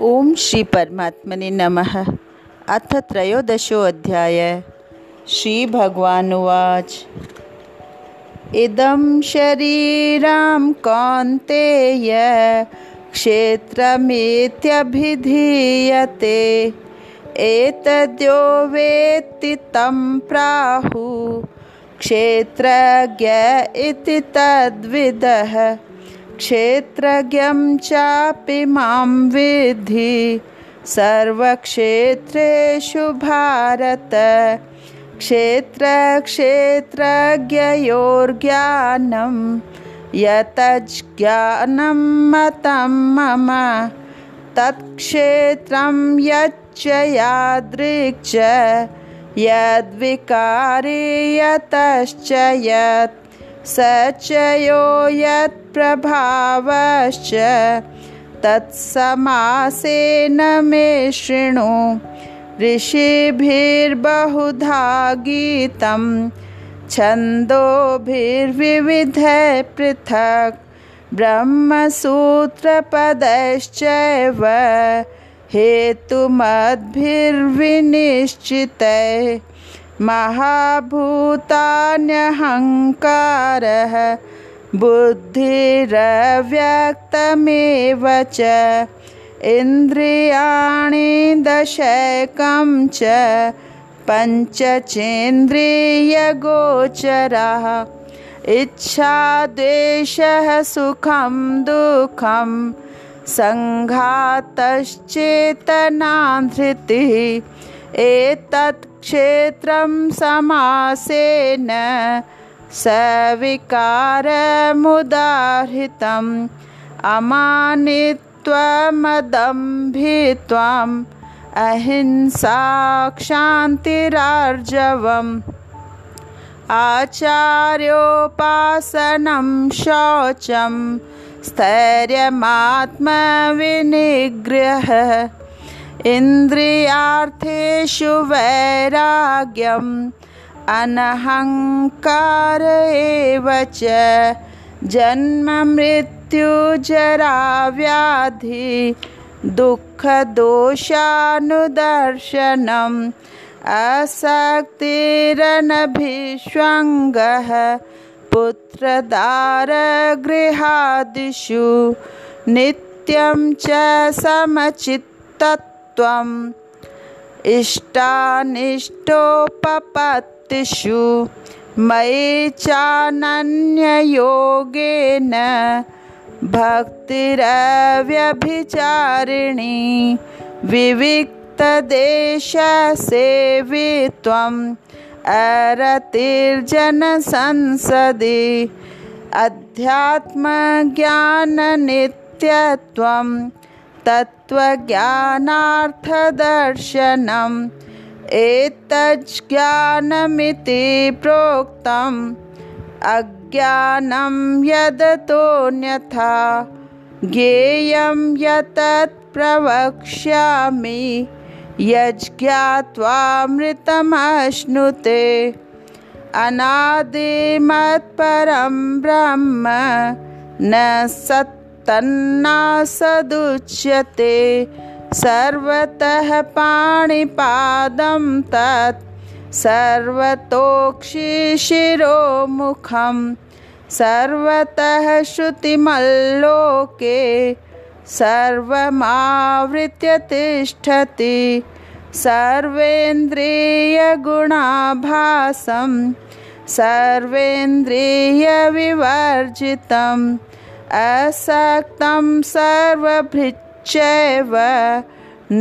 ओम श्री परमात्मने नमः। अथ त्रयोदशोऽध्याय। श्रीभगवानुवाच इदं शरीरं कौन्तेय, क्षेत्रमेत्यभिधीयते। एतद्यो वेत्ति तं प्राहुः, क्षेत्रज्ञ इति तद्विदः। क्षेत्रज्ञं चापि मां विद्धि। सर्वक्षेत्रेषु भारत। क्षेत्रक्षेत्रज्ञयोर्ज्ञानं यतज्ज्ञानं मतं मम। तत्क्षेत्रं यच्च यादृक् च यद्विकारि यतश्च यत् स च यो यत्प्रभावश्च तत्समासेन मे शृणु। ऋषिभिर्बहुधा गीतं छन्दोभिर्विविधः पृथक्। ब्रह्मसूत्रपदैश्चैव हेतुमद्भिर्विनिश्चितैः। महाभूतान्यहङ्कारः बुद्धिरव्यक्तमेव च। इन्द्रियाणि दशैकं च। पञ्चचेन्द्रियगोचराः। इच्छा द्वेषः सुखं दुःखं। सङ्घातश्चेतनाधृतिः एतत् क्षेत्रं समासेन सविकारमुदाहृतम् अहिंसा क्षान्तिरार्जवम् आचार्योपासनं शौचं स्थैर्यमात्मविनिग्रहः इन्द्रियार्थेषु वैराग्यम् अनहङ्कार एव च। जन्ममृत्युजराव्याधि दुःखदोषानुदर्शनम् असक्तिरनभिष्वङ्गः पुत्रदारगृहादिषु नित्यं च समचित्तत्वम् इष्टानिष्टोपपत्तिषु मयि चानन्ययोगेन भक्तिरव्यभिचारिणी विविक्तदेशसेवित्वम् अरतिर्जनसंसदि अध्यात्मज्ञाननित्यत्वं तत्त्वज्ञानार्थदर्शनम् एतज्ज्ञानमिति प्रोक्तम्। अज्ञानं यदतोऽन्यथा ज्ञेयं यतत् प्रवक्ष्यामि यज्ज्ञात्वामृतमश्नुते अनादिमत्परं ब्रह्म न सत्तन्नासदुच्यते सर्वतः पाणिपादं तत्। सर्वतोक्षिशिरोमुखं सर्वतः श्रुतिमल्लोके। सर्वमावृत्य तिष्ठति। सर्वेन्द्रियगुणाभासं। सर्वेन्द्रियविवर्जितम् असक्तं सर्वभृच्चैव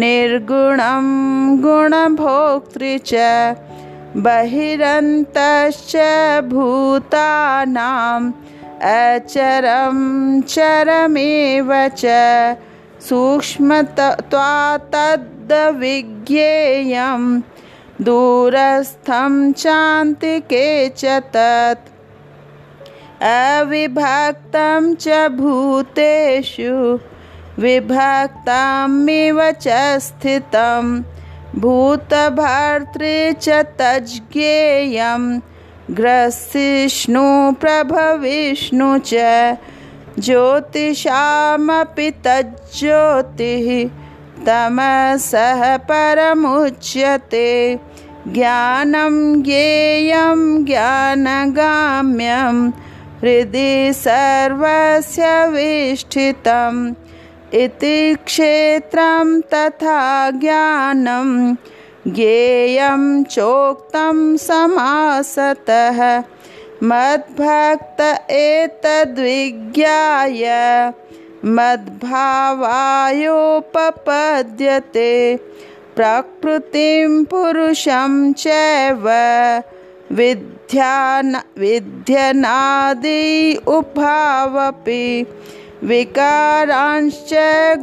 निर्गुणं गुणभोक्तृ च बहिरन्तश्च भूतानाम् अचरं चरमेव च सूक्ष्मत्वात्तद्विज्ञेयं दूरस्थं चान्तिके च तत् अविभक्तं च भूतेषु, विभक्तमिव च स्थितं, भूतभर्तृ च तज्ज्ञेयं, ग्रसिष्णु प्रभविष्णु च, ज्योतिषामपि तज्ज्योतिः, तमसः परमुच्यते, ज्ञानं ज्ञेयं ज्ञानगाम्यं हृदि सर्वस्य विष्ठितम् इति क्षेत्रं तथा ज्ञानं। ज्ञेयं चोक्तं समासतः। मद्भक्त एतद्विज्ञाय। मद्भावायोपपद्यते। प्रकृतिं पुरुषं चैव। विद्यान विद्यनादि उभावपि विकारांश्च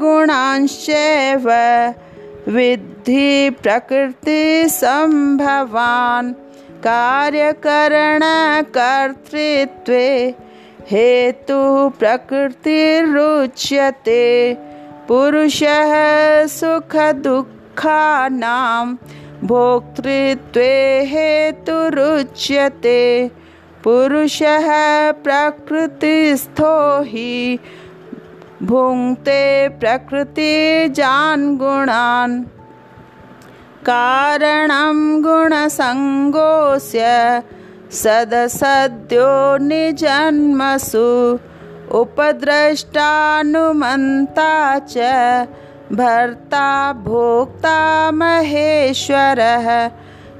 गुणांश्चैव विद्धि प्रकृतिसम्भवान् कार्यकरणकर्तृत्वे हेतुः प्रकृतिरुच्यते पुरुषः सुखदुःखानां भोक्तृत्वे हेतुरुच्यते। पुरुषः प्रकृतिस्थो हि भुङ्क्ते प्रकृतिजान् गुणान् कारणं गुणसङ्गोऽस्य। सदसद्यो निजन्मसु। उपद्रष्टानुमन्ता च। भर्ता भोक्ता महेश्वरः,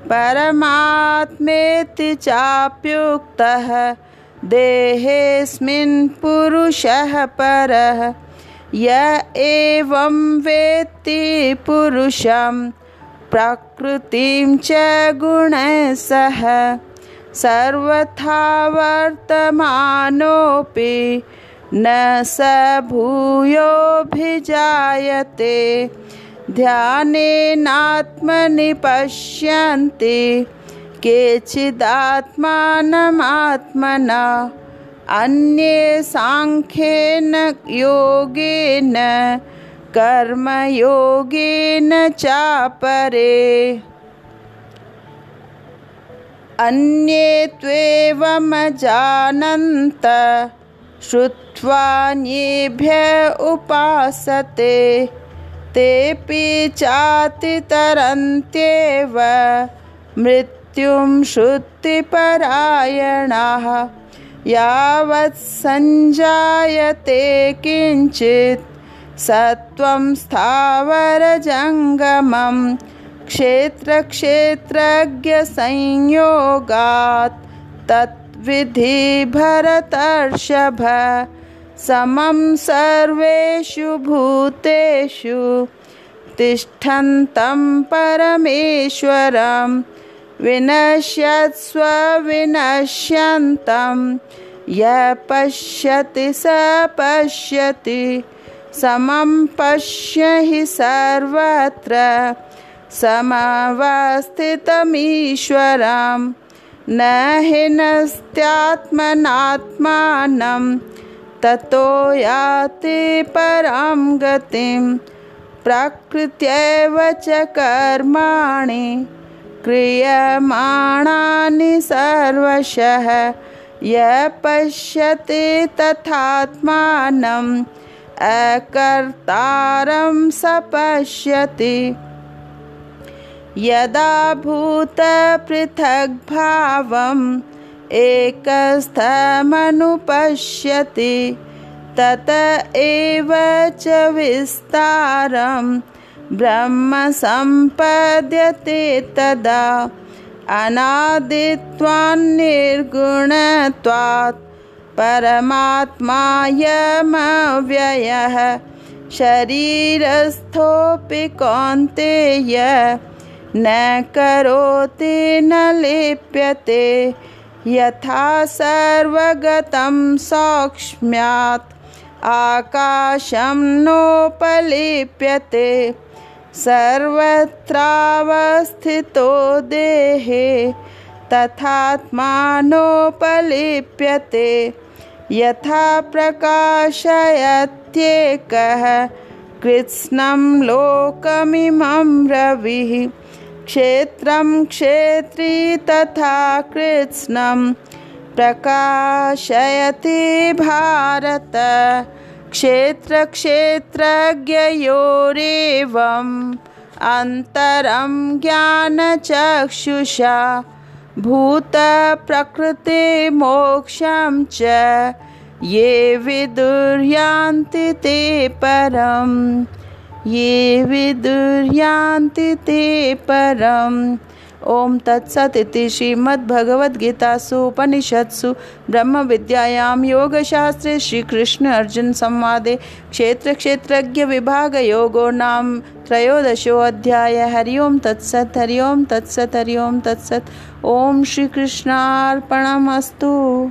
परमात्मेति चाप्युक्तः, देहेऽस्मिन् पुरुषः परः। य एवं वेत्ति पुरुषं, प्रकृतिं च गुणः सह सर्वथा वर्तमानोऽपि न स भूयोऽभिजायते। ध्यानेनात्मनि पश्यन्ति केचिदात्मानमात्मना। अन्ये साङ्ख्येन योगेन। कर्मयोगेन चापरे। अन्ये त्वेवमजानन्त। श्रुत्वान्येभ्य उपासते तेऽपि चातितरन्त्येव मृत्युं श्रुतिपरायणाः यावत् सञ्जायते किञ्चित् सत्त्वं स्थावरजङ्गमं क्षेत्रक्षेत्रज्ञसंयोगात् तद्विधि भरतर्षभ समं सर्वेषु भूतेषु तिष्ठन्तं परमेश्वरं विनश्यत्स्वविनश्यन्तं यः पश्यति स पश्यति समं पश्य हि सर्वत्र समवस्थितमीश्वरं न हिनस्त्यात्मनात्मानं ततो याति परां गतिं प्रकृत्यैव च कर्माणि क्रियमाणानि सर्वशः य पश्यति तथात्मानम् अकर्तारं स पश्यति यदा भूतपृथग्भावम् एकस्थमनुपश्यति, तत एव च विस्तारं। ब्रह्म सम्पद्यते तदा अनादित्वान्निर्गुणत्वात् परमात्मायमव्ययः। शरीरस्थोऽपि कौन्तेय, न करोति न लिप्यते। यथा सर्वगतं सौक्ष्म्यात्। आकाशं नोपलिप्यते सर्वत्रावस्थितो देहे तथात्मानोपलिप्यते यथा प्रकाशयत्येकः कृत्स्नं लोकमिमं रविः। क्षेत्रं क्षेत्री तथा कृत्स्नं प्रकाशयति भारत। क्षेत्रक्षेत्रज्ञयोरेवम् अन्तरं ज्ञानचक्षुषा, भूतप्रकृतिमोक्षं च, ये विदुर्यान्ति ते परम्। ये विदुर्यान्ति ते परम्। ओम तत्सत इति श्रीमद्भगवद्गीतासु उपनिषत्सु ब्रह्म विद्यायां योगशास्त्रे श्रीकृष्ण अर्जुन संवादे क्षेत्र क्षेत्रज्ञ विभाग योगो नाम त्रयोदशोऽध्याय हरि ओम तत्सत, हरि ओम तत्सत, हरि ओम तत्सत। ओम श्रीकृष्णार्पणमस्तु।